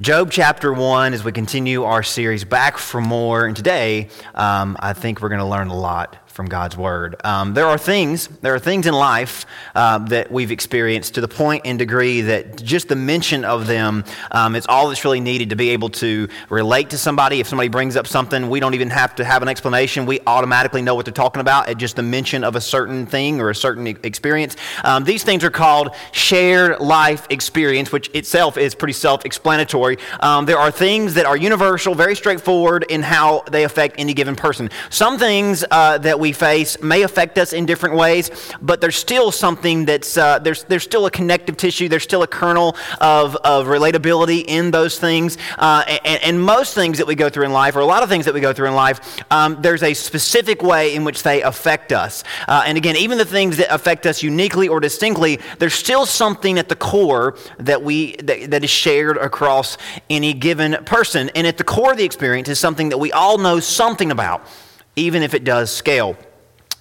Job chapter 1, as we continue our series Back for More. And today, um, I think we're going to learn a lot from God's Word. Um, there are things, there are things in life uh, that we've experienced to the point and degree that just the mention of them um, is all that's really needed to be able to relate to somebody. If somebody brings up something, we don't even have to have an explanation. We automatically know what they're talking about at just the mention of a certain thing or a certain experience. Um, these things are called shared life experience, which itself is pretty self-explanatory. Um, there are things that are universal, very straightforward in how they affect any given person. Some things uh, that we face may affect us in different ways, but there's still something that's, uh, there's, there's still a connective tissue, there's still a kernel of, of relatability in those things. Uh, and, and, most things that we go through in life, or a lot of things that we go through in life, um, there's a specific way in which they affect us. Uh, and again, even the things that affect us uniquely or distinctly, there's still something at the core that, we, that, that is shared across any given person. And at the core of the experience is something that we all know something about even if it does scale.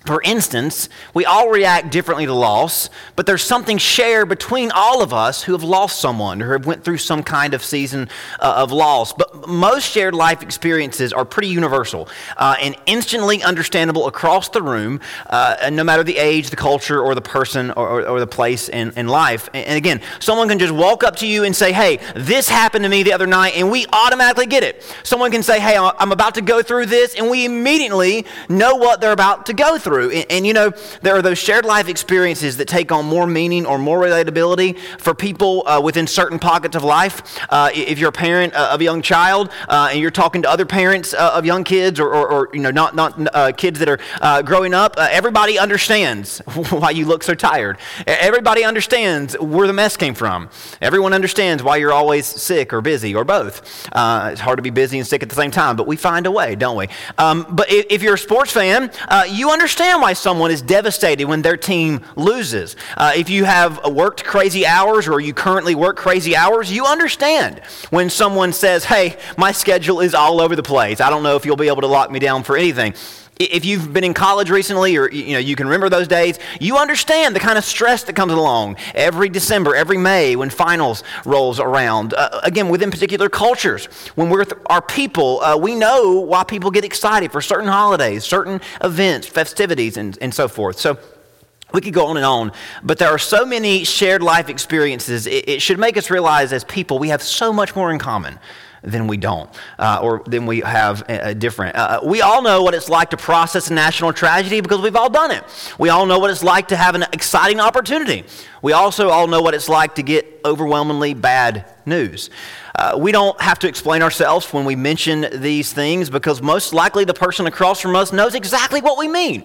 For instance, we all react differently to loss, but there's something shared between all of us who have lost someone or have went through some kind of season uh, of loss. But most shared life experiences are pretty universal uh, and instantly understandable across the room, uh, no matter the age, the culture, or the person or, or, or the place in, in life. And again, someone can just walk up to you and say, "Hey, this happened to me the other night," and we automatically get it. Someone can say, "Hey, I'm about to go through this," and we immediately know what they're about to go through through. And, and, you know, there are those shared life experiences that take on more meaning or more relatability for people uh, within certain pockets of life. Uh, if you're a parent uh, of a young child uh, and you're talking to other parents uh, of young kids or, or, or you know, not, not kids that are growing up, everybody understands why you look so tired. Everybody understands where the mess came from. Everyone understands why you're always sick or busy or both. it's hard to be busy and sick at the same time, but we find a way, don't we? Um, but if, if, you're a sports fan, you understand understand why someone is devastated when their team loses. Uh, if you have worked crazy hours or you currently work crazy hours, you understand when someone says, Hey, my schedule is all over the place. I don't know if you'll be able to lock me down for anything. If you've been in college recently or you know you can remember those days, you understand the kind of stress that comes along every December, every May when finals rolls around. Uh, again, within particular cultures, when we're our people, uh, we know why people get excited for certain holidays, certain events, festivities, and, and so forth. So we could go on and on, but there are so many shared life experiences. It, it should make us realize as people we have so much more in common than we don't, uh, or then we have a, different. Uh, we all know what it's like to process a national tragedy because we've all done it. We all know what it's like to have an exciting opportunity. We also all know what it's like to get overwhelmingly bad news. Uh, we don't have to explain ourselves when we mention these things because most likely the person across from us knows exactly what we mean.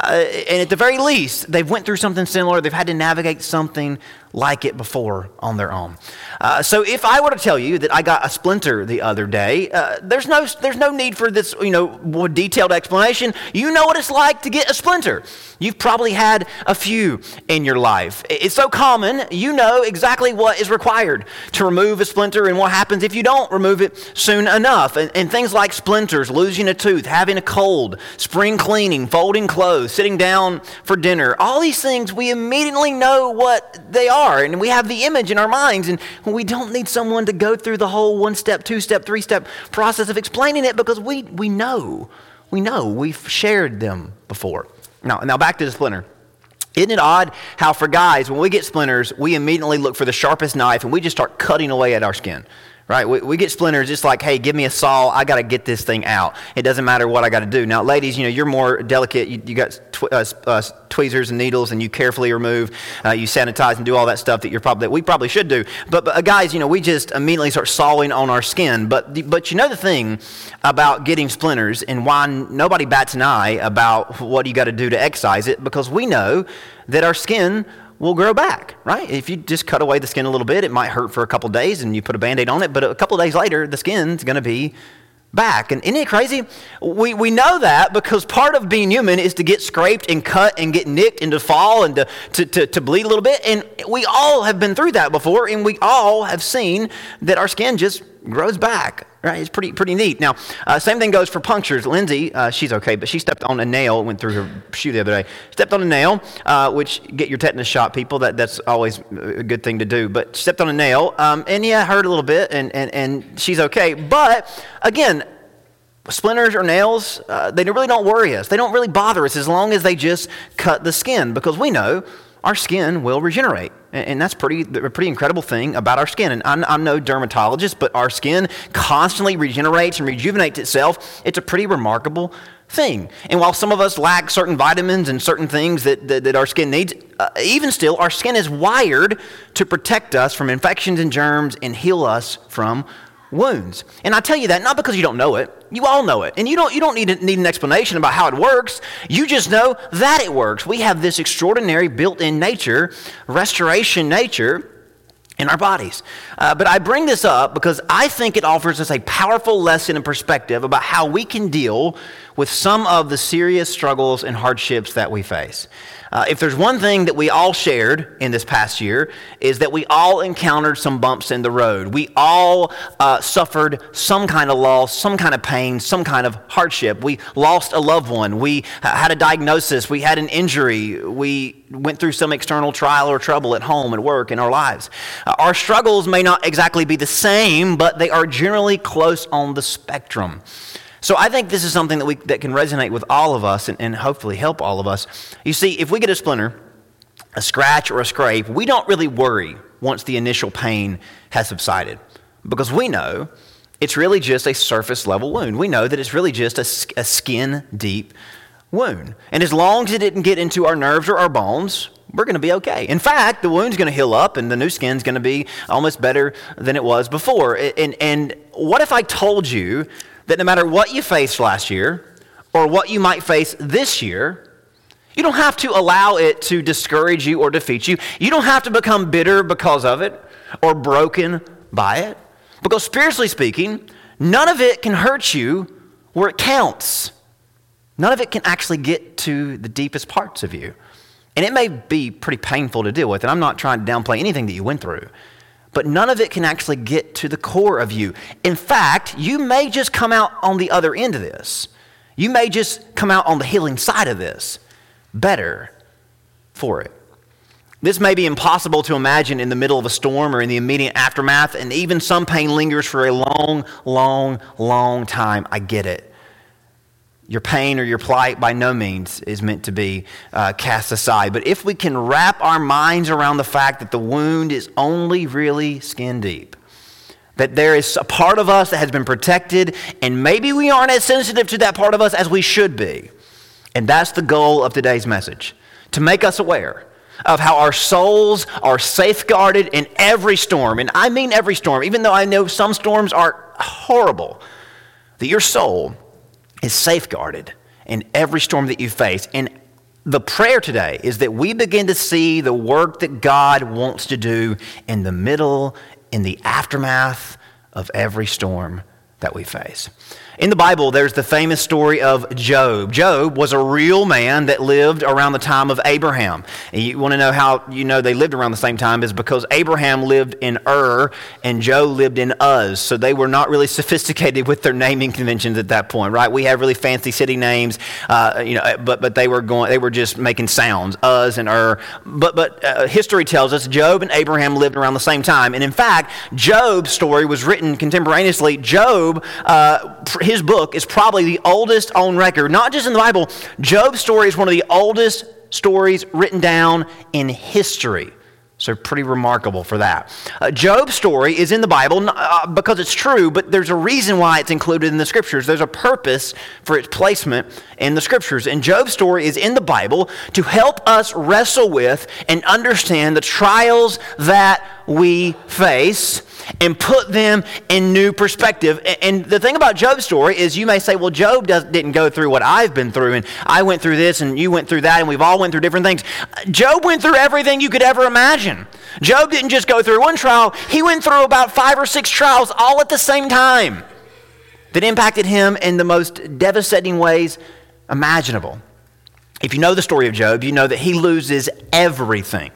Uh, and at the very least, they've went through something similar. They've had to navigate something like it before on their own. Uh, so if I were to tell you that I got a splinter the other day, uh, there's no there's no need for this you know detailed explanation. You know what it's like to get a splinter. You've probably had a few in your life. It's so common. You know exactly what is required to remove a splinter and what happens if you don't remove it soon enough. And, and things like splinters, losing a tooth, having a cold, spring cleaning, folding clothes, sitting down for dinner, all these things, we immediately know what they are. And we have the image in our minds. And we don't need someone to go through the whole one step, two step, three step process of explaining it because we, we know. We know. We've shared them before. Now, now back to the splinter. Isn't it odd how, for guys, when we get splinters, we immediately look for the sharpest knife and we just start cutting away at our skin? Right? We, we get splinters, it's like, hey, give me a saw. I got to get this thing out. It doesn't matter what I got to do. Now, ladies, you know, you're more delicate. You, you got tw- uh, uh, tweezers and needles, and you carefully remove, uh, you sanitize and do all that stuff that you're probably that we probably should do. But, but uh, guys, you know, we just immediately start sawing on our skin. But but you know the thing about getting splinters and why nobody bats an eye about what you got to do to excise it because we know that our skin will grow back, right? If you just cut away the skin a little bit, it might hurt for a couple days and you put a band aid on it, but a couple days later, the skin's going to be back. And isn't it crazy? We, we know that because part of being human is to get scraped and cut and get nicked and to fall and to, to, to, to, bleed a little bit. And we all have been through that before, and we all have seen that our skin just grows back Right? It's pretty, pretty neat. Now, uh, same thing goes for punctures. Lindsay, uh, she's okay, but she stepped on a nail, went through her shoe the other day. Stepped on a nail, uh, which get your tetanus shot, people. That, that's always a good thing to do. But stepped on a nail, um, and yeah, hurt a little bit, and, and, and she's okay. But again, splinters or nails, uh, they really don't worry us. They don't really bother us as long as they just cut the skin, because we know our skin will regenerate. And that's pretty, a pretty incredible thing about our skin. And I'm, I'm, no dermatologist, but our skin constantly regenerates and rejuvenates itself. It's a pretty remarkable thing. And while some of us lack certain vitamins and certain things that, that, that our skin needs, uh, even still, our skin is wired to protect us from infections and germs and heal us from wounds. And I tell you that not because you don't know it. You all know it. And you don't, you don't need, need an explanation about how it works. You just know that it works. We have this extraordinary built in nature, restoration nature in our bodies. Uh, but I bring this up because I think it offers us a powerful lesson and perspective about how we can deal with some of the serious struggles and hardships that we face. Uh, if there's one thing that we all shared in this past year, is that we all encountered some bumps in the road. We all uh, suffered some kind of loss, some kind of pain, some kind of hardship. We lost a loved one. We had a diagnosis. We had an injury. We went through some external trial or trouble at home, at work, in our lives. Uh, our struggles may not exactly be the same, but they are generally close on the spectrum. So I think this is something that, we, that can resonate with all of us and, and hopefully help all of us. You see, if we get a splinter, a scratch, or a scrape, we don't really worry once the initial pain has subsided because we know it's really just a surface level wound. We know that it's really just a, a skin deep wound. And as long as it didn't get into our nerves or our bones, we're going to be okay. In fact, the wound's going to heal up and the new skin's going to be almost better than it was before. And, and what if I told you that no matter what you faced last year or what you might face this year, you don't have to allow it to discourage you or defeat you. You don't have to become bitter because of it or broken by it. Because spiritually speaking, none of it can hurt you where it counts. None of it can actually get to the deepest parts of you. And it may be pretty painful to deal with. And I'm not trying to downplay anything that you went through but none of it can actually get to the core of you. In fact, you may just come out on the other end of this. You may just come out on the healing side of this better for it. This may be impossible to imagine in the middle of a storm or in the immediate aftermath, and even some pain lingers for a long, long, long time. I get it. Your pain or your plight by no means is meant to be uh, cast aside. But if we can wrap our minds around the fact that the wound is only really skin deep, that there is a part of us that has been protected, and maybe we aren't as sensitive to that part of us as we should be. And that's the goal of today's message to make us aware of how our souls are safeguarded in every storm. And I mean every storm, even though I know some storms are horrible, that your soul is safeguarded in every storm that you face. And the prayer today is that we begin to see the work that God wants to do in the middle, in the aftermath of every storm that we face. In the Bible, there's the famous story of Job. Job was a real man that lived around the time of Abraham. And you want to know how you know they lived around the same time is because Abraham lived in Ur and Job lived in Uz. So they were not really sophisticated with their naming conventions at that point, right? We have really fancy city names, uh, you know, but but they were going, they were just making sounds, Uz and Ur. But but uh, history tells us Job and Abraham lived around the same time, and in fact, Job's story was written contemporaneously. Job. Uh, his book is probably the oldest on record, not just in the Bible. Job's story is one of the oldest stories written down in history. So, pretty remarkable for that. Uh, Job's story is in the Bible uh, because it's true, but there's a reason why it's included in the scriptures. There's a purpose for its placement in the scriptures. And Job's story is in the Bible to help us wrestle with and understand the trials that we face and put them in new perspective. And the thing about Job's story is you may say, well, Job didn't go through what I've been through, and I went through this, and you went through that, and we've all went through different things. Job went through everything you could ever imagine. Job didn't just go through one trial, he went through about five or six trials all at the same time that impacted him in the most devastating ways imaginable. If you know the story of Job, you know that he loses everything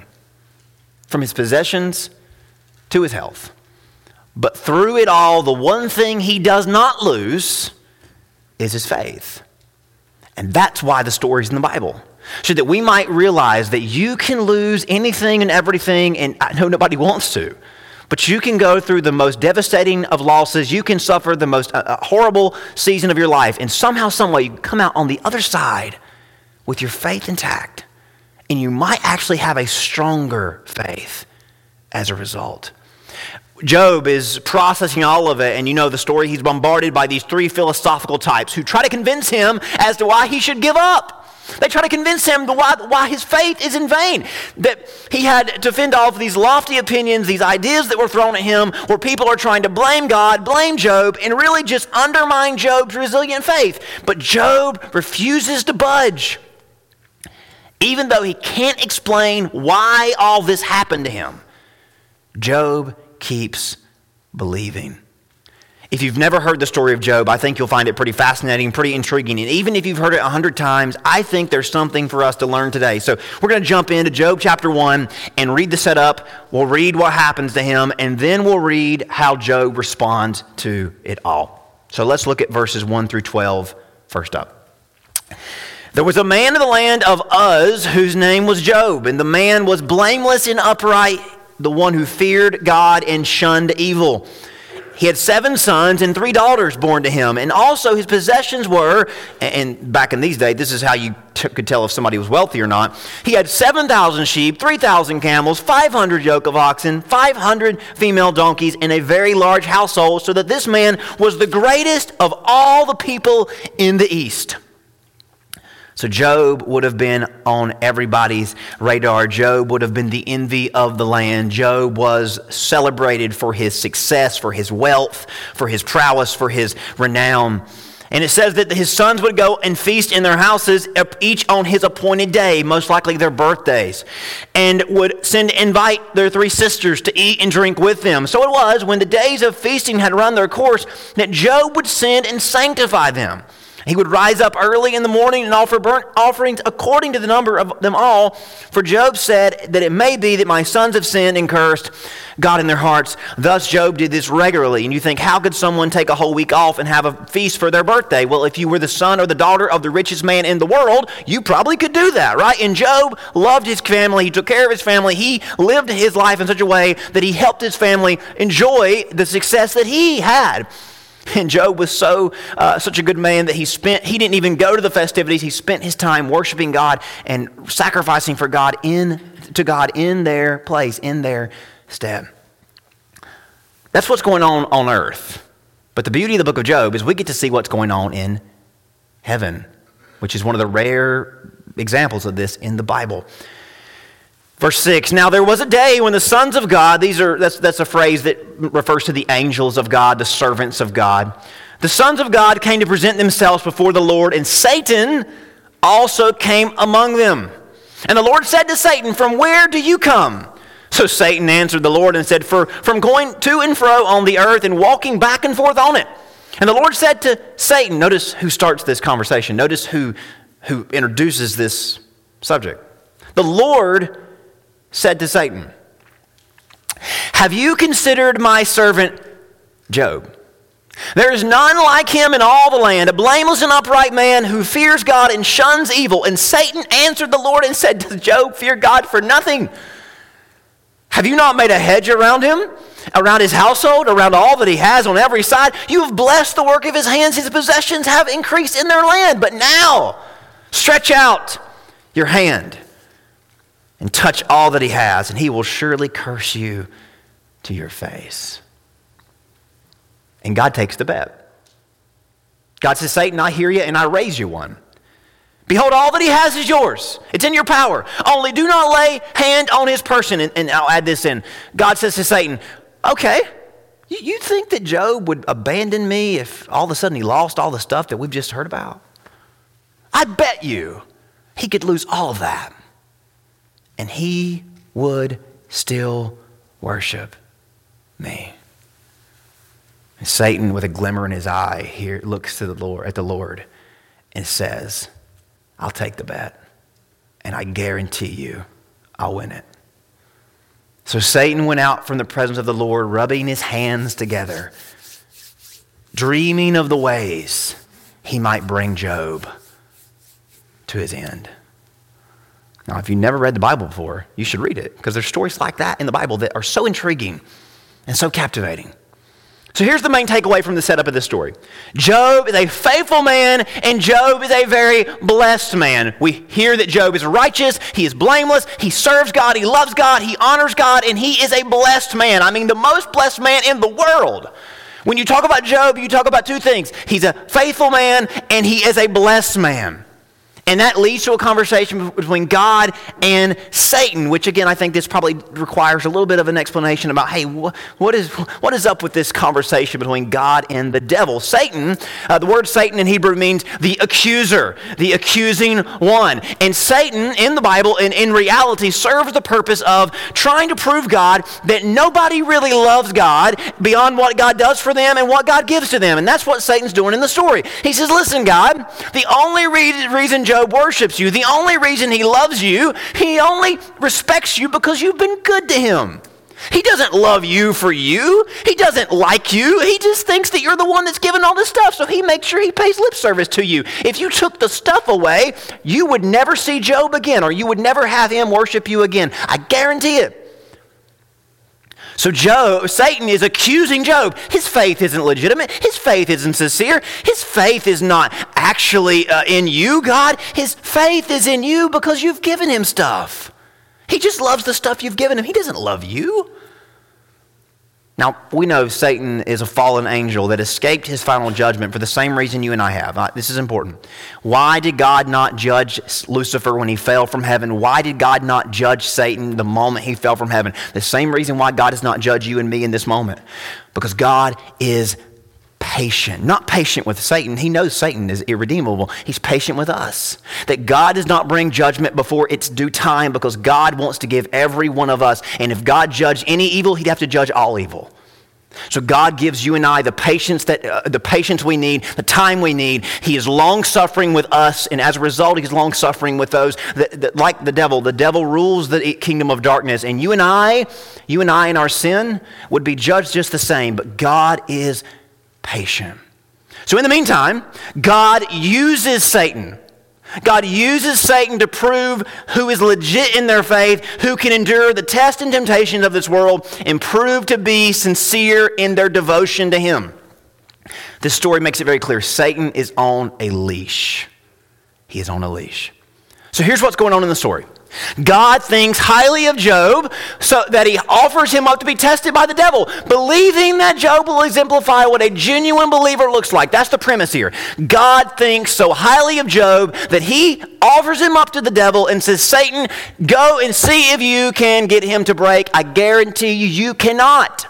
from his possessions to his health. But through it all, the one thing he does not lose is his faith. And that's why the story's in the Bible. So that we might realize that you can lose anything and everything, and I know nobody wants to. But you can go through the most devastating of losses. You can suffer the most uh, uh horrible season of your life. And somehow, someway, you come out on the other side with your faith intact. And you might actually have a stronger faith as a result. Job is processing all of it, and you know the story. He's bombarded by these three philosophical types who try to convince him as to why he should give up. They try to convince him why, why his faith is in vain. That he had to fend off these lofty opinions, these ideas that were thrown at him, where people are trying to blame God, blame Job, and really just undermine Job's resilient faith. But Job refuses to budge. Even though he can't explain why all this happened to him, Job keeps believing. If you've never heard the story of Job, I think you'll find it pretty fascinating, pretty intriguing. And even if you've heard it a hundred times, I think there's something for us to learn today. So we're going to jump into Job chapter 1 and read the setup. We'll read what happens to him, and then we'll read how Job responds to it all. So let's look at verses 1 through 12 first up. There was a man in the land of Uz whose name was Job, and the man was blameless and upright, the one who feared God and shunned evil. He had seven sons and three daughters born to him. And also his possessions were, and back in these days, this is how you t- could tell if somebody was wealthy or not. He had 7,000 sheep, 3,000 camels, 500 yoke of oxen, 500 female donkeys, and a very large household, so that this man was the greatest of all the people in the East. So Job would have been on everybody's radar. Job would have been the envy of the land. Job was celebrated for his success, for his wealth, for his prowess, for his renown. And it says that his sons would go and feast in their houses, each on his appointed day, most likely their birthdays, and would send invite their three sisters to eat and drink with them. So it was when the days of feasting had run their course that Job would send and sanctify them. He would rise up early in the morning and offer burnt offerings according to the number of them all. For Job said that it may be that my sons have sinned and cursed God in their hearts. Thus, Job did this regularly. And you think, how could someone take a whole week off and have a feast for their birthday? Well, if you were the son or the daughter of the richest man in the world, you probably could do that, right? And Job loved his family. He took care of his family. He lived his life in such a way that he helped his family enjoy the success that he had. And Job was so uh, such a good man that he spent he didn't even go to the festivities. He spent his time worshiping God and sacrificing for God in to God in their place, in their stead. That's what's going on on earth. But the beauty of the book of Job is we get to see what's going on in heaven, which is one of the rare examples of this in the Bible. Verse 6 Now there was a day when the sons of God, these are, that's, that's a phrase that refers to the angels of God, the servants of God. The sons of God came to present themselves before the Lord, and Satan also came among them. And the Lord said to Satan, From where do you come? So Satan answered the Lord and said, For, From going to and fro on the earth and walking back and forth on it. And the Lord said to Satan, Notice who starts this conversation. Notice who, who introduces this subject. The Lord said to Satan, Have you considered my servant Job? There is none like him in all the land, a blameless and upright man who fears God and shuns evil. And Satan answered the Lord and said to Job, Fear God for nothing. Have you not made a hedge around him, around his household, around all that he has on every side? You have blessed the work of his hands. His possessions have increased in their land. But now, stretch out your hand and touch all that he has, and he will surely curse you to your face. And God takes the bet. God says, Satan, I hear you and I raise you one. Behold, all that he has is yours. It's in your power. Only do not lay hand on his person. And, and I'll add this in. God says to Satan, Okay, you, you think that Job would abandon me if all of a sudden he lost all the stuff that we've just heard about? I bet you he could lose all of that and he would still worship me. And Satan, with a glimmer in his eye, here looks to the Lord at the Lord and says, I'll take the bet, and I guarantee you I'll win it. So Satan went out from the presence of the Lord, rubbing his hands together, dreaming of the ways he might bring Job to his end. Now, if you've never read the Bible before, you should read it because there's stories like that in the Bible that are so intriguing and so captivating. So here's the main takeaway from the setup of this story Job is a faithful man, and Job is a very blessed man. We hear that Job is righteous, he is blameless, he serves God, he loves God, he honors God, and he is a blessed man. I mean, the most blessed man in the world. When you talk about Job, you talk about two things he's a faithful man, and he is a blessed man. And that leads to a conversation between God and Satan, which again, I think this probably requires a little bit of an explanation about hey, wh- what, is, what is up with this conversation between God and the devil? Satan, uh, the word Satan in Hebrew means the accuser, the accusing one. And Satan in the Bible and in reality serves the purpose of trying to prove God that nobody really loves God beyond what God does for them and what God gives to them. And that's what Satan's doing in the story. He says, listen, God, the only re- reason worships you. The only reason he loves you, he only respects you because you've been good to him. He doesn't love you for you. He doesn't like you. He just thinks that you're the one that's given all the stuff, so he makes sure he pays lip service to you. If you took the stuff away, you would never see Job again, or you would never have him worship you again. I guarantee it. So Job, Satan is accusing Job. His faith isn't legitimate. His faith isn't sincere. His faith is not actually uh, in you, God. His faith is in you because you've given him stuff. He just loves the stuff you've given him. He doesn't love you. Now, we know Satan is a fallen angel that escaped his final judgment for the same reason you and I have. Uh, this is important. Why did God not judge Lucifer when he fell from heaven? Why did God not judge Satan the moment he fell from heaven? The same reason why God does not judge you and me in this moment. Because God is patient. Not patient with Satan. He knows Satan is irredeemable. He's patient with us. That God does not bring judgment before its due time because God wants to give every one of us. And if God judged any evil, he'd have to judge all evil. So God gives you and I the patience that uh, the patience we need, the time we need. He is long suffering with us, and as a result, He's long suffering with those that, that, like the devil. The devil rules the kingdom of darkness, and you and I, you and I in our sin would be judged just the same. But God is patient. So in the meantime, God uses Satan. God uses Satan to prove who is legit in their faith, who can endure the test and temptations of this world, and prove to be sincere in their devotion to Him. This story makes it very clear Satan is on a leash. He is on a leash. So here's what's going on in the story God thinks highly of Job so that he offers him up to be tested by the devil, believing that Job will exemplify what a genuine believer looks like. That's the premise here. God thinks so highly of Job that he offers him up to the devil and says, Satan, go and see if you can get him to break. I guarantee you, you cannot.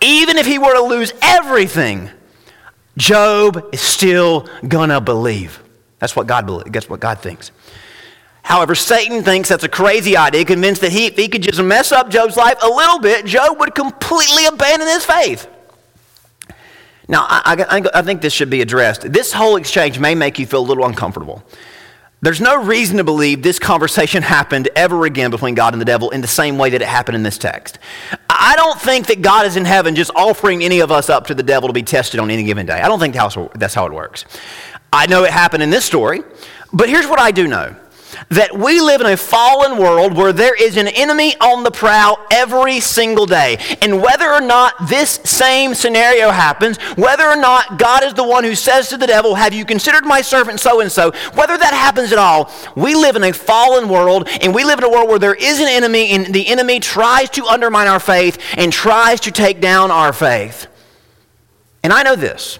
Even if he were to lose everything, Job is still gonna believe. That's what God believes. That's what God thinks. However, Satan thinks that's a crazy idea, convinced that he, if he could just mess up Job's life a little bit, Job would completely abandon his faith. Now, I, I, I, think this should be addressed. This whole exchange may make you feel a little uncomfortable. There's no reason to believe this conversation happened ever again between God and the devil in the same way that it happened in this text. I don't think that God is in heaven just offering any of us up to the devil to be tested on any given day. I don't think that's how it works. I know it happened in this story, but here's what I do know that we live in a fallen world where there is an enemy on the prowl every single day. And whether or not this same scenario happens, whether or not God is the one who says to the devil, Have you considered my servant so and so, whether that happens at all, we live in a fallen world and we live in a world where there is an enemy and the enemy tries to undermine our faith and tries to take down our faith. And I know this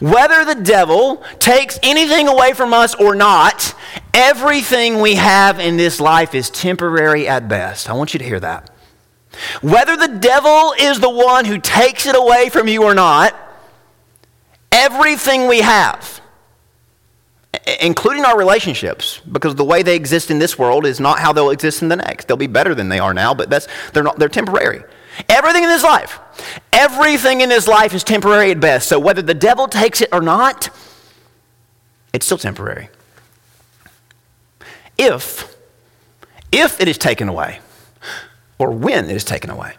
whether the devil takes anything away from us or not, everything we have in this life is temporary at best. I want you to hear that. Whether the devil is the one who takes it away from you or not, everything we have, including our relationships, because the way they exist in this world is not how they'll exist in the next. They'll be better than they are now, but that's, they're, not, they're temporary. Everything in this life, everything in this life is temporary at best. So whether the devil takes it or not, it's still temporary. If, if it is taken away, or when it is taken away.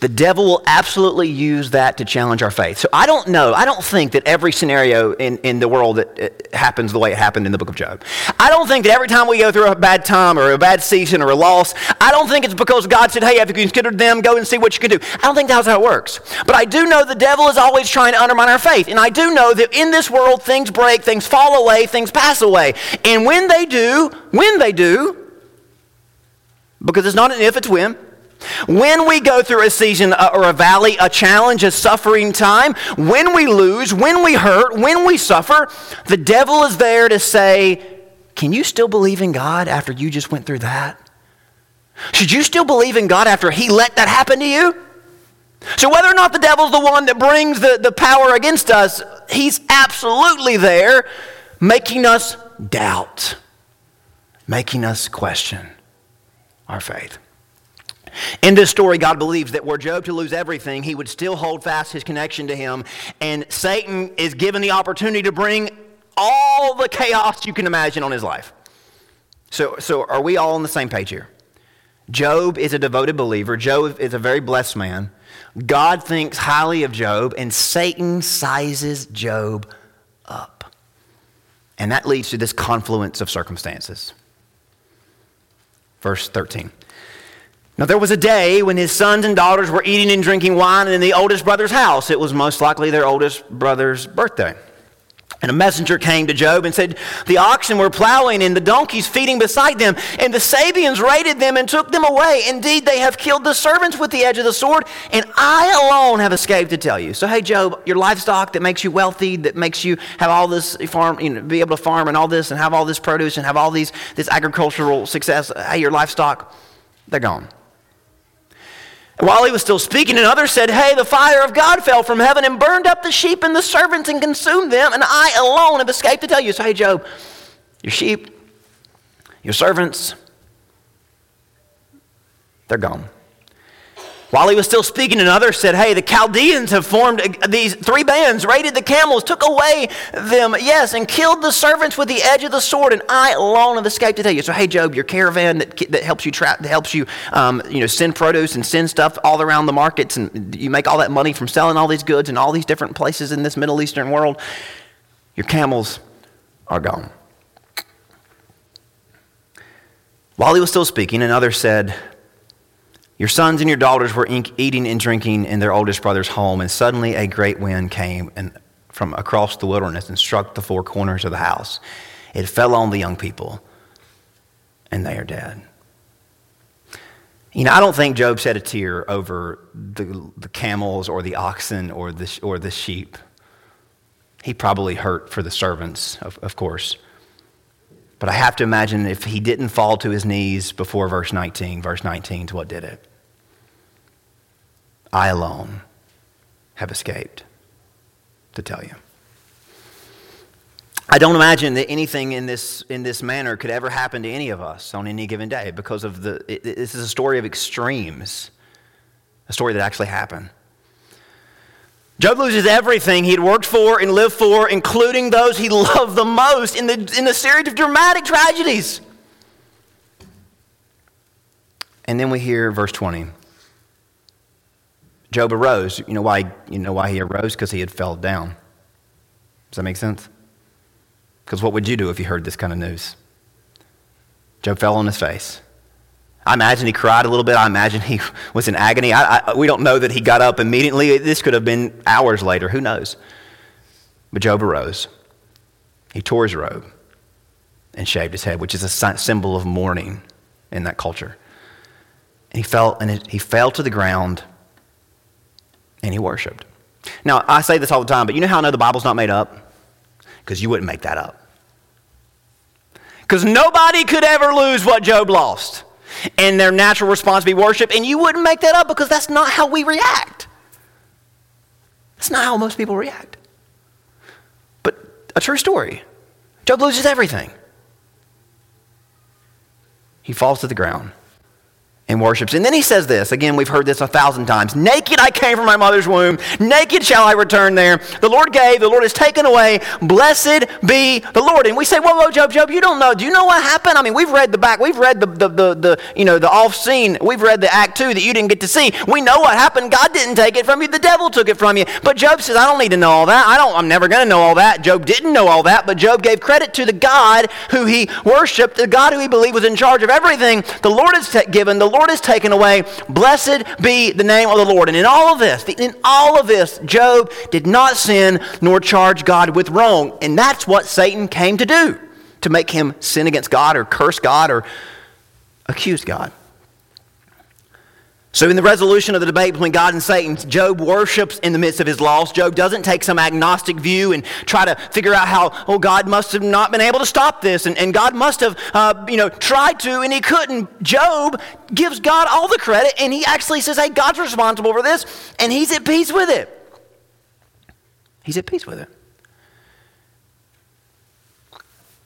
The devil will absolutely use that to challenge our faith. So I don't know, I don't think that every scenario in, in the world that uh, happens the way it happened in the book of Job. I don't think that every time we go through a bad time or a bad season or a loss, I don't think it's because God said, hey, have you considered them? Go and see what you can do. I don't think that's how it works. But I do know the devil is always trying to undermine our faith. And I do know that in this world, things break, things fall away, things pass away. And when they do, when they do, because it's not an if, it's when when we go through a season uh, or a valley, a challenge, a suffering time, when we lose, when we hurt, when we suffer, the devil is there to say, Can you still believe in God after you just went through that? Should you still believe in God after he let that happen to you? So, whether or not the devil's the one that brings the, the power against us, he's absolutely there making us doubt, making us question our faith. In this story, God believes that were Job to lose everything, he would still hold fast his connection to him. And Satan is given the opportunity to bring all the chaos you can imagine on his life. So, so are we all on the same page here? Job is a devoted believer. Job is a very blessed man. God thinks highly of Job, and Satan sizes Job up. And that leads to this confluence of circumstances. Verse 13. Now, there was a day when his sons and daughters were eating and drinking wine in the oldest brother's house. It was most likely their oldest brother's birthday. And a messenger came to Job and said, The oxen were plowing and the donkeys feeding beside them, and the Sabeans raided them and took them away. Indeed, they have killed the servants with the edge of the sword, and I alone have escaped to tell you. So, hey, Job, your livestock that makes you wealthy, that makes you have all this farm, you know, be able to farm and all this, and have all this produce and have all these this agricultural success, hey, your livestock, they're gone. While he was still speaking, another said, Hey, the fire of God fell from heaven and burned up the sheep and the servants and consumed them, and I alone have escaped to tell you. So, hey, Job, your sheep, your servants, they're gone. While he was still speaking, another said, Hey, the Chaldeans have formed these three bands, raided the camels, took away them, yes, and killed the servants with the edge of the sword, and I alone have escaped to tell you. So, hey, Job, your caravan that, that helps you trap, that helps you, um, you know, send produce and send stuff all around the markets, and you make all that money from selling all these goods in all these different places in this Middle Eastern world, your camels are gone. While he was still speaking, another said, your sons and your daughters were eating and drinking in their oldest brother's home, and suddenly a great wind came and, from across the wilderness and struck the four corners of the house. It fell on the young people, and they are dead. You know, I don't think Job shed a tear over the, the camels or the oxen or the, or the sheep. He probably hurt for the servants, of, of course. But I have to imagine if he didn't fall to his knees before verse 19, verse 19 is what did it. I alone have escaped to tell you. I don't imagine that anything in this, in this manner could ever happen to any of us on any given day because of the, it, this is a story of extremes, a story that actually happened. Job loses everything he'd worked for and lived for, including those he loved the most in the, in the series of dramatic tragedies. And then we hear verse 20. Job arose. You know why, you know why he arose? Because he had fell down. Does that make sense? Because what would you do if you heard this kind of news? Job fell on his face. I imagine he cried a little bit. I imagine he was in agony. I, I, we don't know that he got up immediately. This could have been hours later. Who knows? But Job arose. He tore his robe and shaved his head, which is a symbol of mourning in that culture. And he fell, and he fell to the ground and he worshiped. Now, I say this all the time, but you know how I know the Bible's not made up? Because you wouldn't make that up. Because nobody could ever lose what Job lost and their natural response be worship, and you wouldn't make that up because that's not how we react. That's not how most people react. But a true story Job loses everything. He falls to the ground and worships. And then he says this again, we've heard this a thousand times Naked I came from my mother's womb, naked shall I return there. The Lord gave, the Lord has taken away. Blessed be the Lord. And we say, Whoa, whoa, Job, Job, you don't know. Do you know what happened? I mean, we've read the back, we've read the, the, the, the you know, the off scene, we've read the act two that you didn't get to see. We know what happened. God didn't take it from you, the devil took it from you. But Job says, I don't need to know all that. I don't, I'm never going to know all that. Job didn't know all that, but Job gave credit to the God who he worshiped, the God who he believed was in charge of everything. The Lord has given, the Lord has taken away. Blessed be the name of the Lord. And in all of this, in all of this, Job did not sin nor charge God with wrong. And that's what Satan came to do to make him sin against God or curse God or accuse God. So, in the resolution of the debate between God and Satan, Job worships in the midst of his loss. Job doesn't take some agnostic view and try to figure out how, oh, God must have not been able to stop this, and, and God must have, uh, you know, tried to, and he couldn't. Job gives God all the credit, and he actually says, hey, God's responsible for this, and he's at peace with it. He's at peace with it.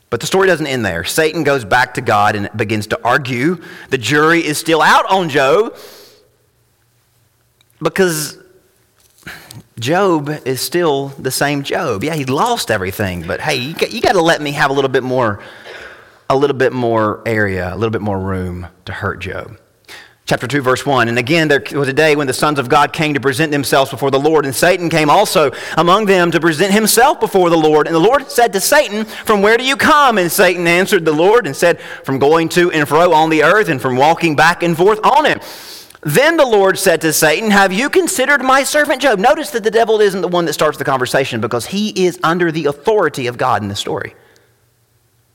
But the story doesn't end there. Satan goes back to God and begins to argue. The jury is still out on Job. Because Job is still the same Job. Yeah, he lost everything, but hey, you got, you got to let me have a little bit more, a little bit more area, a little bit more room to hurt Job. Chapter 2, verse 1. And again, there was a day when the sons of God came to present themselves before the Lord, and Satan came also among them to present himself before the Lord. And the Lord said to Satan, From where do you come? And Satan answered the Lord and said, From going to and fro on the earth, and from walking back and forth on it. Then the Lord said to Satan, Have you considered my servant Job? Notice that the devil isn't the one that starts the conversation because he is under the authority of God in the story.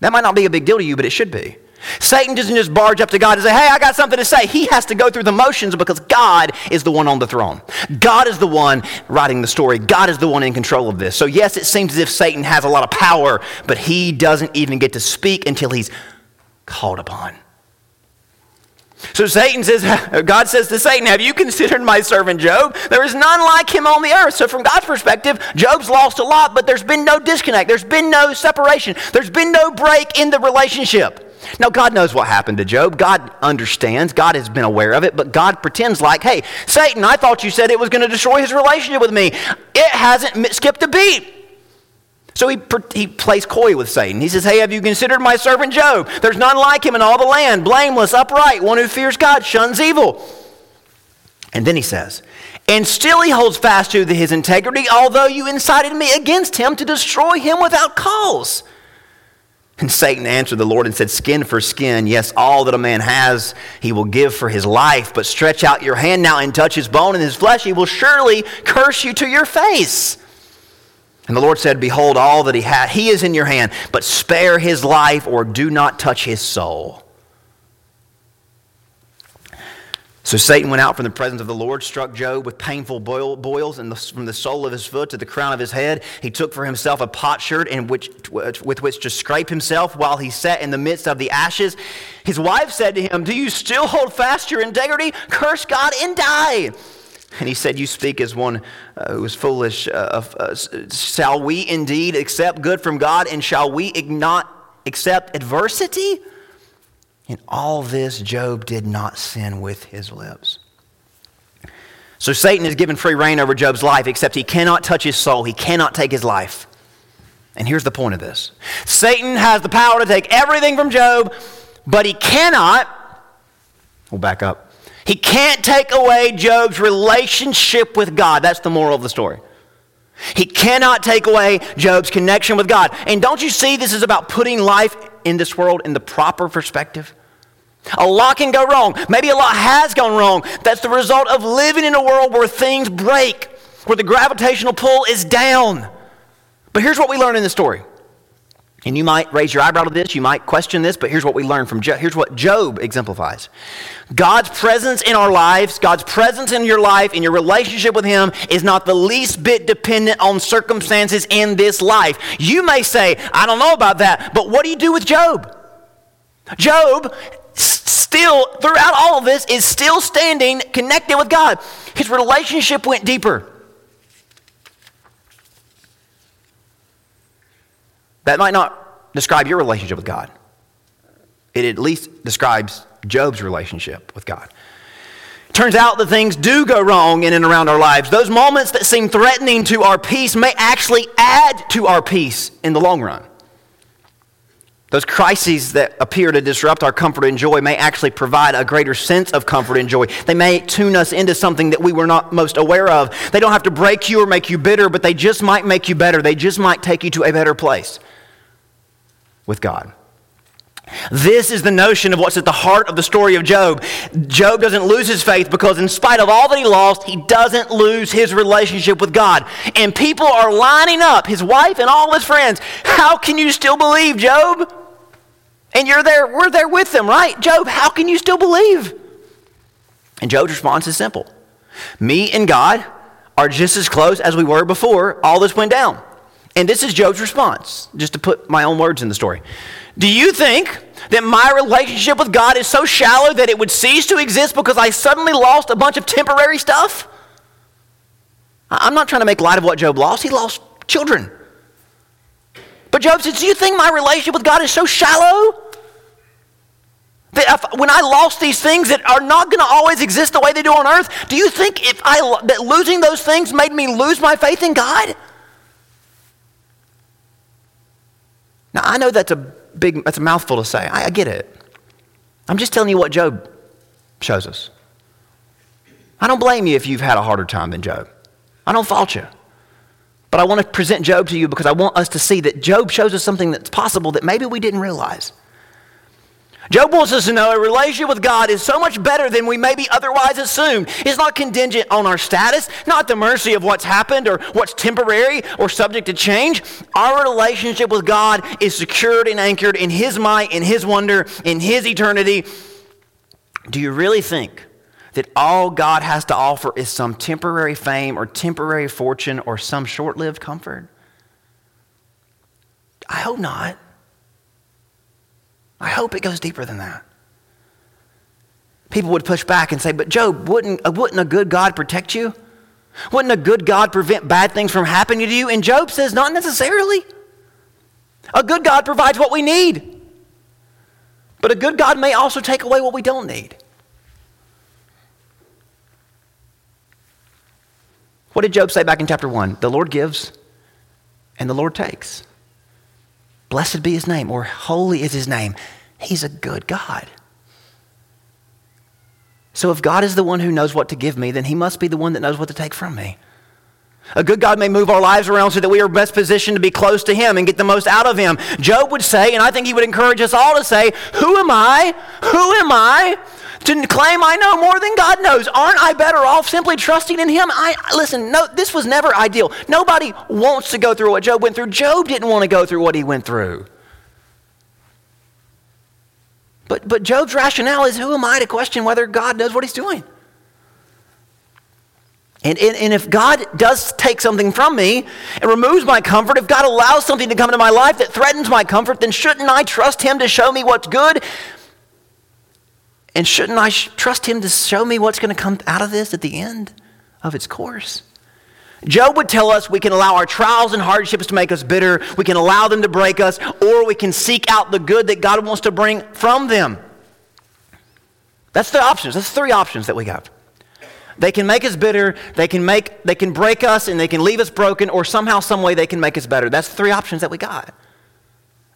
That might not be a big deal to you, but it should be. Satan doesn't just barge up to God and say, Hey, I got something to say. He has to go through the motions because God is the one on the throne. God is the one writing the story. God is the one in control of this. So, yes, it seems as if Satan has a lot of power, but he doesn't even get to speak until he's called upon. So Satan says, God says to Satan, Have you considered my servant Job? There is none like him on the earth. So, from God's perspective, Job's lost a lot, but there's been no disconnect. There's been no separation. There's been no break in the relationship. Now, God knows what happened to Job. God understands. God has been aware of it, but God pretends like, Hey, Satan, I thought you said it was going to destroy his relationship with me. It hasn't skipped a beat. So he, he plays coy with Satan. He says, Hey, have you considered my servant Job? There's none like him in all the land, blameless, upright, one who fears God, shuns evil. And then he says, And still he holds fast to his integrity, although you incited me against him to destroy him without cause. And Satan answered the Lord and said, Skin for skin, yes, all that a man has he will give for his life, but stretch out your hand now and touch his bone and his flesh, he will surely curse you to your face. And the Lord said, Behold, all that he had, he is in your hand, but spare his life or do not touch his soul. So Satan went out from the presence of the Lord, struck Job with painful boil, boils the, from the sole of his foot to the crown of his head. He took for himself a potsherd in which, with which to scrape himself while he sat in the midst of the ashes. His wife said to him, Do you still hold fast your integrity? Curse God and die. And he said, You speak as one uh, who is foolish. Uh, uh, shall we indeed accept good from God, and shall we not accept adversity? In all this, Job did not sin with his lips. So Satan is given free rein over Job's life, except he cannot touch his soul, he cannot take his life. And here's the point of this Satan has the power to take everything from Job, but he cannot. We'll back up. He can't take away Job's relationship with God. That's the moral of the story. He cannot take away Job's connection with God. And don't you see this is about putting life in this world in the proper perspective? A lot can go wrong. Maybe a lot has gone wrong. That's the result of living in a world where things break, where the gravitational pull is down. But here's what we learn in the story and you might raise your eyebrow to this, you might question this, but here's what we learn from Job. Here's what Job exemplifies God's presence in our lives, God's presence in your life, in your relationship with Him, is not the least bit dependent on circumstances in this life. You may say, I don't know about that, but what do you do with Job? Job still, throughout all of this, is still standing connected with God. His relationship went deeper. That might not describe your relationship with God. It at least describes Job's relationship with God. Turns out that things do go wrong in and around our lives. Those moments that seem threatening to our peace may actually add to our peace in the long run. Those crises that appear to disrupt our comfort and joy may actually provide a greater sense of comfort and joy. They may tune us into something that we were not most aware of. They don't have to break you or make you bitter, but they just might make you better. They just might take you to a better place with God. This is the notion of what's at the heart of the story of Job. Job doesn't lose his faith because, in spite of all that he lost, he doesn't lose his relationship with God. And people are lining up, his wife and all his friends. How can you still believe, Job? And you're there, we're there with them, right? Job, how can you still believe? And Job's response is simple Me and God are just as close as we were before all this went down. And this is Job's response, just to put my own words in the story. Do you think that my relationship with God is so shallow that it would cease to exist because I suddenly lost a bunch of temporary stuff? I'm not trying to make light of what Job lost. He lost children. But Job says, Do you think my relationship with God is so shallow? That if, when I lost these things that are not going to always exist the way they do on earth, do you think if I, that losing those things made me lose my faith in God? Now, I know that's a big, that's a mouthful to say. I, I get it. I'm just telling you what Job shows us. I don't blame you if you've had a harder time than Job. I don't fault you. But I want to present Job to you because I want us to see that Job shows us something that's possible that maybe we didn't realize. Job wants us to know a relationship with God is so much better than we maybe otherwise assume. It's not contingent on our status, not the mercy of what's happened or what's temporary or subject to change. Our relationship with God is secured and anchored in His might, in His wonder, in His eternity. Do you really think that all God has to offer is some temporary fame or temporary fortune or some short lived comfort? I hope not. I hope it goes deeper than that. People would push back and say, But Job, wouldn't, uh, wouldn't a good God protect you? Wouldn't a good God prevent bad things from happening to you? And Job says, Not necessarily. A good God provides what we need. But a good God may also take away what we don't need. What did Job say back in chapter 1? The Lord gives and the Lord takes. Blessed be his name, or holy is his name. He's a good God. So if God is the one who knows what to give me, then he must be the one that knows what to take from me. A good God may move our lives around so that we are best positioned to be close to Him and get the most out of Him. Job would say, and I think he would encourage us all to say, Who am I? Who am I to claim I know more than God knows. Aren't I better off simply trusting in Him? I listen. No, this was never ideal. Nobody wants to go through what Job went through. Job didn't want to go through what he went through. But but Job's rationale is, who am I to question whether God knows what He's doing? And, and, and, if God does take something from me and removes my comfort, if God allows something to come into my life that threatens my comfort, then shouldn't I trust Him to show me what's good and shouldn't I trust him to show me what's going to come out of this at the end of its course? Job would tell us we can allow our trials and hardships to make us bitter, we can allow them to break us, or we can seek out the good that God wants to bring from them. That's the options. That's three options that we have. They can make us bitter, they can make they can break us and they can leave us broken, or somehow, some way they can make us better. That's the three options that we got.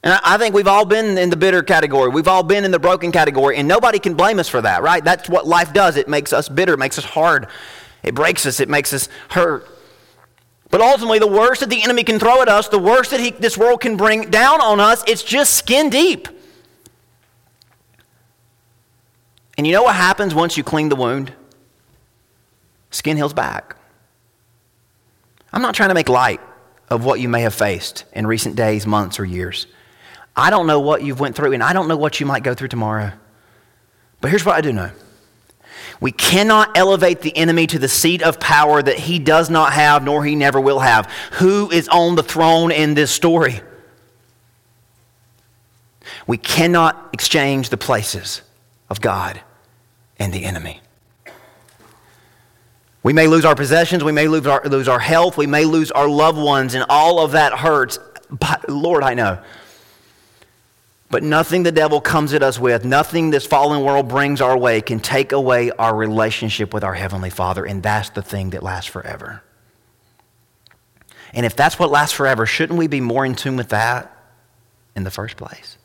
And I think we've all been in the bitter category. We've all been in the broken category, and nobody can blame us for that, right? That's what life does. It makes us bitter, it makes us hard, it breaks us, it makes us hurt. But ultimately, the worst that the enemy can throw at us, the worst that he, this world can bring down on us, it's just skin deep. And you know what happens once you clean the wound? Skin heals back. I'm not trying to make light of what you may have faced in recent days, months, or years. I don't know what you've went through, and I don't know what you might go through tomorrow. But here's what I do know. We cannot elevate the enemy to the seat of power that he does not have, nor he never will have. Who is on the throne in this story? We cannot exchange the places of God and the enemy. We may lose our possessions, we may lose our, lose our health, we may lose our loved ones, and all of that hurts. But Lord, I know But nothing the devil comes at us with, nothing this fallen world brings our way can take away our relationship with our Heavenly Father, and that's the thing that lasts forever. And if that's what lasts forever, shouldn't we be more in tune with that in the first place?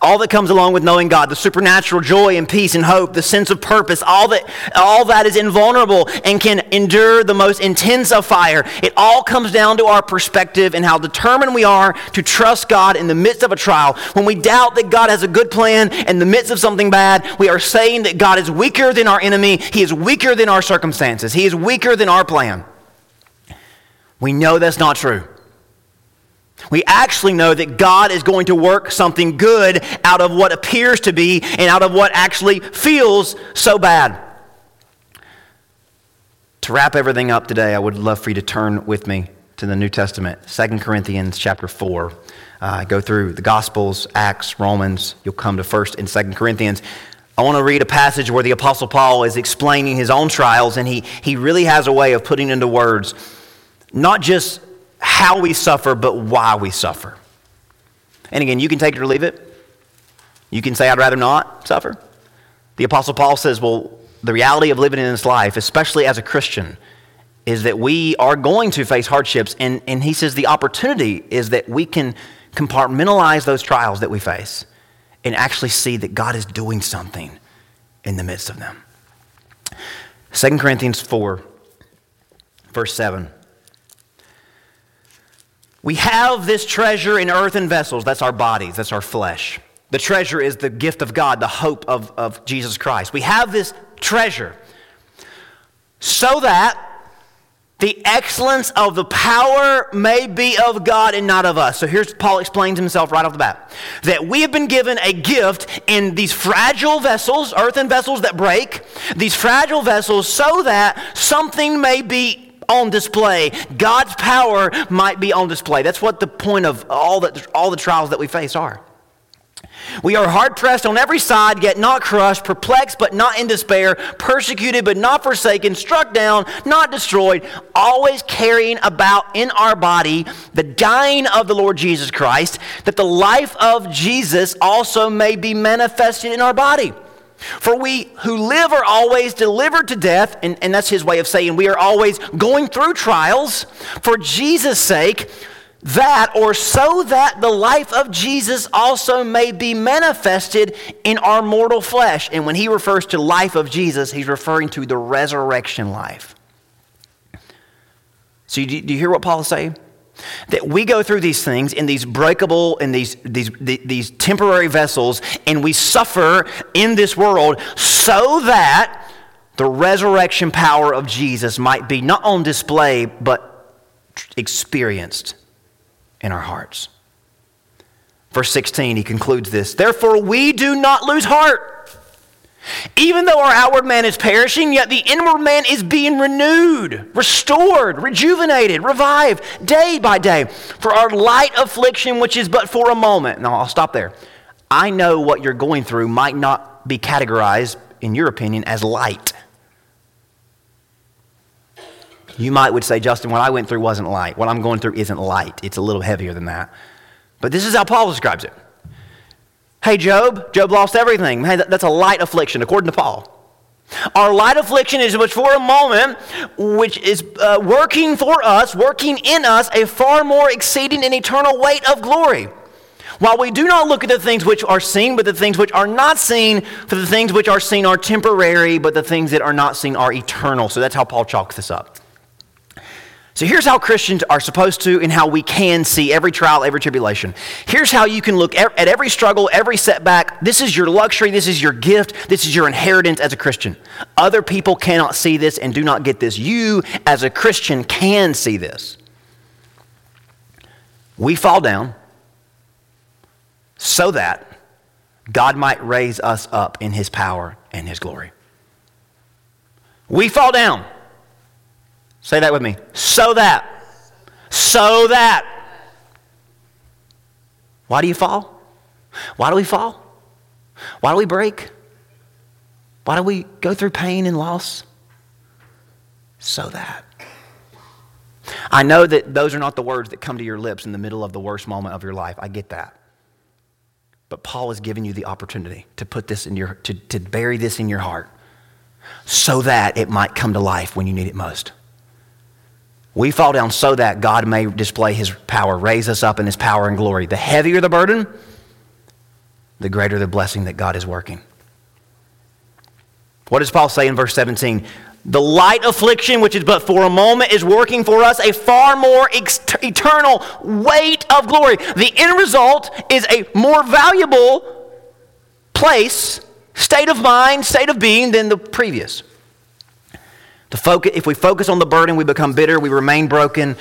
All that comes along with knowing God, the supernatural joy and peace and hope, the sense of purpose, all that, all that is invulnerable and can endure the most intense of fire. It all comes down to our perspective and how determined we are to trust God in the midst of a trial. When we doubt that God has a good plan in the midst of something bad, we are saying that God is weaker than our enemy. He is weaker than our circumstances. He is weaker than our plan. We know that's not true. We actually know that God is going to work something good out of what appears to be and out of what actually feels so bad. To wrap everything up today, I would love for you to turn with me to the New Testament, 2 Corinthians chapter 4. Uh, go through the Gospels, Acts, Romans. You'll come to 1st and 2nd Corinthians. I want to read a passage where the Apostle Paul is explaining his own trials, and he, he really has a way of putting into words not just how we suffer, but why we suffer. And again, you can take it or leave it. You can say, I'd rather not suffer. The Apostle Paul says, well, the reality of living in this life, especially as a Christian, is that we are going to face hardships. And, and he says the opportunity is that we can compartmentalize those trials that we face and actually see that God is doing something in the midst of them. 2 Corinthians 4, verse 7. We have this treasure in earthen vessels. That's our bodies, that's our flesh. The treasure is the gift of God, the hope of, of Jesus Christ. We have this treasure so that the excellence of the power may be of God and not of us. So here's Paul explains himself right off the bat that we have been given a gift in these fragile vessels, earthen vessels that break, these fragile vessels, so that something may be on display. God's power might be on display. That's what the point of all, the all the trials that we face are. We are hard pressed on every side, yet not crushed, perplexed, but not in despair, persecuted, but not forsaken, struck down, not destroyed, always carrying about in our body the dying of the Lord Jesus Christ, that the life of Jesus also may be manifested in our body. For we who live are always delivered to death, and, and that's his way of saying we are always going through trials for Jesus' sake, that or so that the life of Jesus also may be manifested in our mortal flesh. And when he refers to life of Jesus, he's referring to the resurrection life. So, do you hear what Paul is saying? That we go through these things in these breakable, in these, these, these temporary vessels, and we suffer in this world so that the resurrection power of Jesus might be not on display, but experienced in our hearts. Verse 16, he concludes this Therefore, we do not lose heart. Even though our outward man is perishing, yet the inward man is being renewed, restored, rejuvenated, revived day by day. For our light affliction, which is but for a moment. Now, I'll stop there. I know what you're going through might not be categorized, in your opinion, as light. You might would say, Justin, what I went through wasn't light. What I'm going through isn't light. It's a little heavier than that. But this is how Paul describes it. Hey, Job, Job lost everything. Hey, that's a light affliction, according to Paul. Our light affliction is but for a moment, which is uh, working for us, working in us, a far more exceeding and eternal weight of glory. While we do not look at the things which are seen, but the things which are not seen, for the things which are seen are temporary, but the things that are not seen are eternal. So that's how Paul chalks this up. So here's how Christians are supposed to and how we can see every trial, every tribulation. Here's how you can look at every struggle, every setback. This is your luxury, this is your gift, this is your inheritance as a Christian. Other people cannot see this and do not get this. You, as a Christian, can see this. We fall down so that God might raise us up in his power and his glory. We fall down Say that with me. So that. So that. Why do you fall? Why do we fall? Why do we break? Why do we go through pain and loss? So that. I know that those are not the words that come to your lips in the middle of the worst moment of your life. I get that. But Paul has given you the opportunity to put this in your, to, to bury this in your heart so that it might come to life when you need it most. We fall down so that God may display his power, raise us up in his power and glory. The heavier the burden, the greater the blessing that God is working. What does Paul say in verse 17? The light affliction, which is but for a moment, is working for us a far more ex- eternal weight of glory. The end result is a more valuable place, state of mind, state of being than the previous. To focus, if we focus on the burden, we become bitter, we remain broken.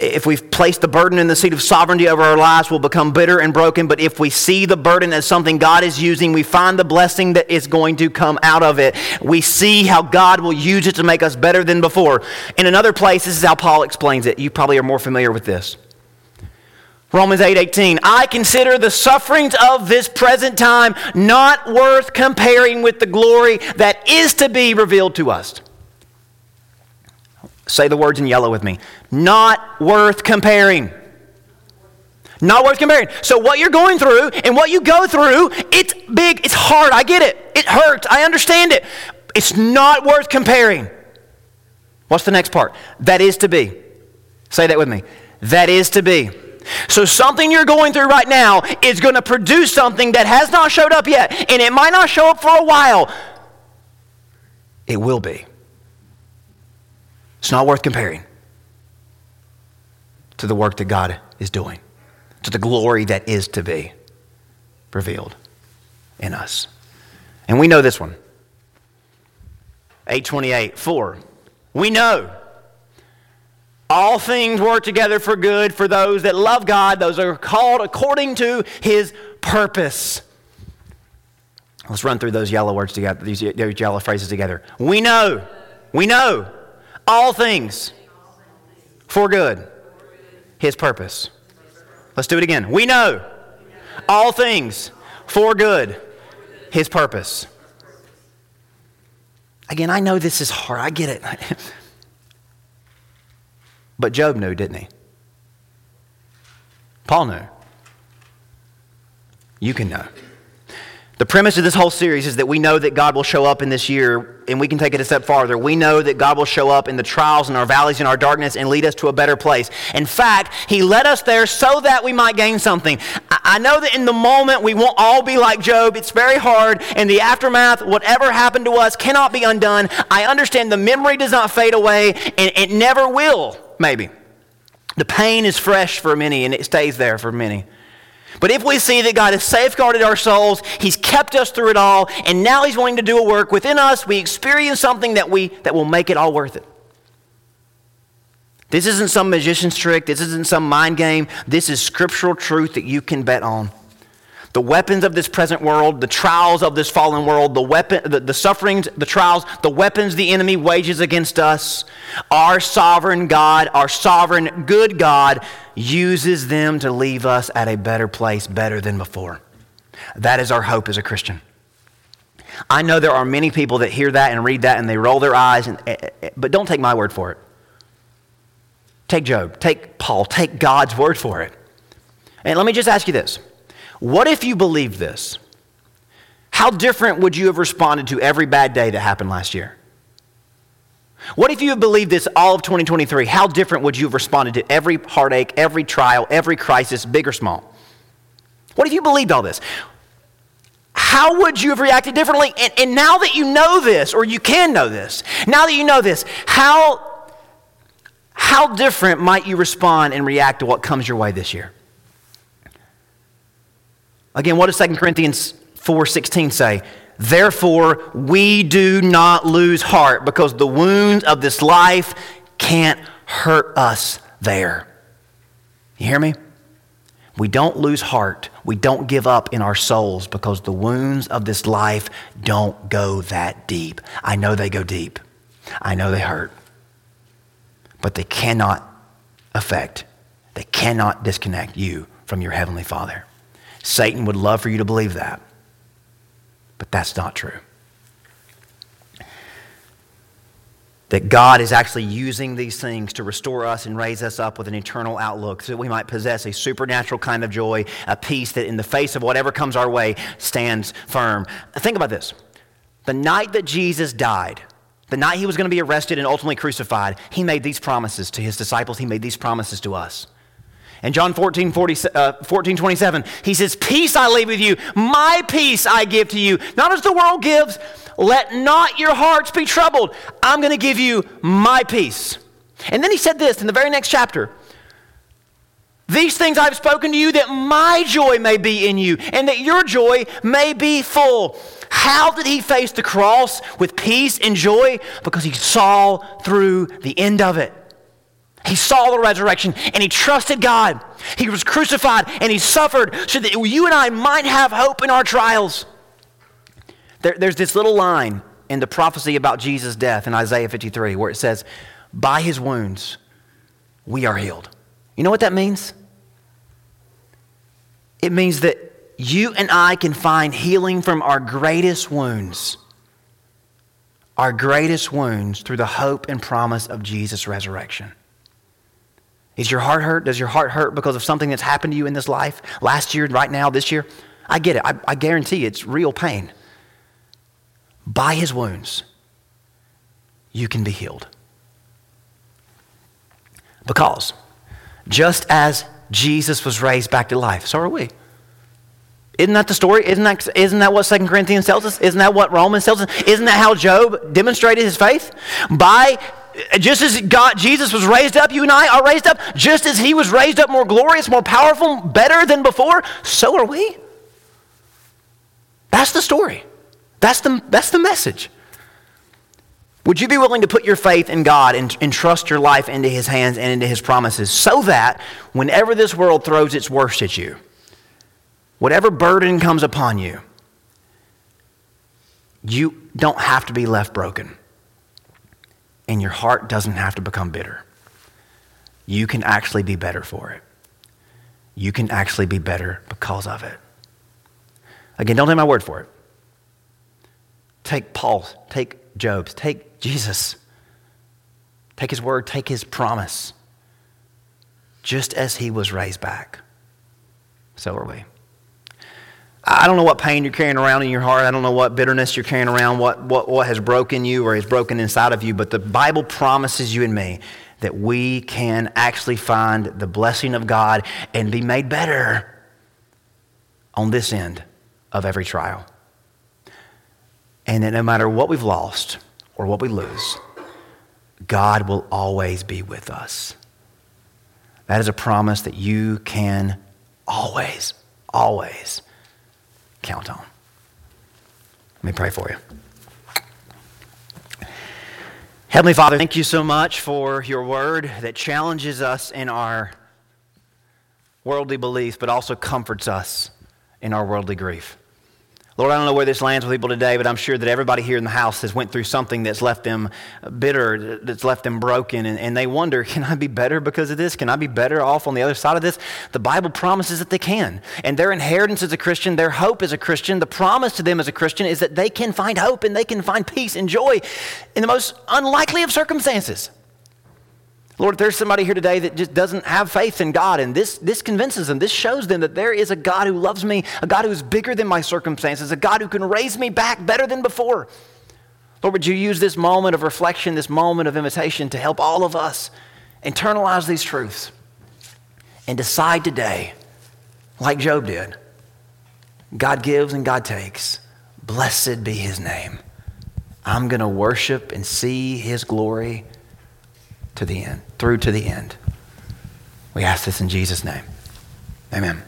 If we've placed the burden in the seat of sovereignty over our lives, we'll become bitter and broken. But if we see the burden as something God is using, we find the blessing that is going to come out of it. We see how God will use it to make us better than before. In another place, this is how Paul explains it. You probably are more familiar with this. Romans 8:18 I consider the sufferings of this present time not worth comparing with the glory that is to be revealed to us. Say the words in yellow with me. Not worth comparing. Not worth comparing. So, what you're going through and what you go through, it's big, it's hard. I get it. It hurts. I understand it. It's not worth comparing. What's the next part? That is to be. Say that with me. That is to be. So, something you're going through right now is going to produce something that has not showed up yet, and it might not show up for a while. It will be. It's not worth comparing to the work that God is doing, to the glory that is to be revealed in us. And we know this one. 828, 4. We know all things work together for good for those that love God, those are called according to his purpose. Let's run through those yellow words together, these yellow phrases together. We know, we know all things for good. His purpose. Let's do it again. We know all things for good. His purpose. Again, I know this is hard. I get it. but Job knew, didn't he? Paul knew. You can know. The premise of this whole series is that we know that God will show up in this year, and we can take it a step farther. We know that God will show up in the trials and our valleys and our darkness and lead us to a better place. In fact, He led us there so that we might gain something. I know that in the moment we won't all be like Job. It's very hard. In the aftermath, whatever happened to us cannot be undone. I understand the memory does not fade away, and it never will, maybe. The pain is fresh for many, and it stays there for many. But if we see that God has safeguarded our souls, He's kept us through it all, and now He's wanting to do a work within us, we experience something that, we, that will make it all worth it. This isn't some magician's trick. This isn't some mind game. This is scriptural truth that you can bet on. The weapons of this present world, the trials of this fallen world, the, weapon, the, the sufferings, the trials, the weapons the enemy wages against us, our sovereign God, our sovereign good God, uses them to leave us at a better place, better than before. That is our hope as a Christian. I know there are many people that hear that and read that and they roll their eyes, and, eh, eh, eh, but don't take my word for it. Take Job, take Paul, take God's word for it. And let me just ask you this what if you believed this? How different would you have responded to every bad day that happened last year? What if you had believed this all of 2023? How different would you have responded to every heartache, every trial, every crisis, big or small? What if you believed all this? How would you have reacted differently? And, and now that you know this, or you can know this, now that you know this, how, how different might you respond and react to what comes your way this year? Again, what does 2 Corinthians 4:16 say? Therefore, we do not lose heart because the wounds of this life can't hurt us there. You hear me? We don't lose heart. We don't give up in our souls because the wounds of this life don't go that deep. I know they go deep. I know they hurt. But they cannot affect, they cannot disconnect you from your Heavenly Father. Satan would love for you to believe that, but that's not true. that God is actually using these things to restore us and raise us up with an eternal outlook so that we might possess a supernatural kind of joy, a peace that in the face of whatever comes our way stands firm. Think about this. The night that Jesus died, the night he was going to be arrested and ultimately crucified, he made these promises to his disciples. He made these promises to us. In John 14, 40, uh, 14, 27, he says, Peace I leave with you, my peace I give to you. Not as the world gives, let not your hearts be troubled. I'm going to give you my peace. And then he said this in the very next chapter These things I've spoken to you that my joy may be in you and that your joy may be full. How did he face the cross with peace and joy? Because he saw through the end of it. He saw the resurrection and he trusted God. He was crucified and he suffered so that you and I might have hope in our trials. There, there's this little line in the prophecy about Jesus' death in Isaiah 53 where it says, By his wounds we are healed. You know what that means? It means that you and I can find healing from our greatest wounds, our greatest wounds through the hope and promise of Jesus' resurrection. Is your heart hurt? Does your heart hurt because of something that's happened to you in this life, last year, right now, this year? I get it. I, I guarantee it's real pain. By his wounds, you can be healed. Because just as Jesus was raised back to life, so are we. Isn't that the story? Isn't that, isn't that what 2 Corinthians tells us? Isn't that what Romans tells us? Isn't that how Job demonstrated his faith? By just as God, Jesus was raised up, you and I are raised up, just as he was raised up more glorious, more powerful, better than before, so are we. That's the story. That's the, that's the message. Would you be willing to put your faith in God and, and trust your life into his hands and into his promises so that whenever this world throws its worst at you, Whatever burden comes upon you, you don't have to be left broken. And your heart doesn't have to become bitter. You can actually be better for it. You can actually be better because of it. Again, don't take my word for it. Take Paul's, take Job's, take Jesus. Take his word, take his promise. Just as he was raised back, so are we. I don't know what pain you're carrying around in your heart. I don't know what bitterness you're carrying around, what, what, what has broken you or is broken inside of you. But the Bible promises you and me that we can actually find the blessing of God and be made better on this end of every trial. And that no matter what we've lost or what we lose, God will always be with us. That is a promise that you can always, always count on. Let me pray for you. Heavenly Father, thank you so much for your word that challenges us in our worldly beliefs, but also comforts us in our worldly grief. Lord, I don't know where this lands with people today, but I'm sure that everybody here in the house has went through something that's left them bitter, that's left them broken, and, and they wonder, can I be better because of this? Can I be better off on the other side of this? The Bible promises that they can. And their inheritance as a Christian, their hope as a Christian, the promise to them as a Christian is that they can find hope and they can find peace and joy in the most unlikely of circumstances. Lord, there's somebody here today that just doesn't have faith in God, and this, this convinces them, this shows them that there is a God who loves me, a God who is bigger than my circumstances, a God who can raise me back better than before. Lord, would you use this moment of reflection, this moment of invitation to help all of us internalize these truths and decide today, like Job did God gives and God takes. Blessed be his name. I'm going to worship and see his glory to the end, through to the end. We ask this in Jesus' name. Amen.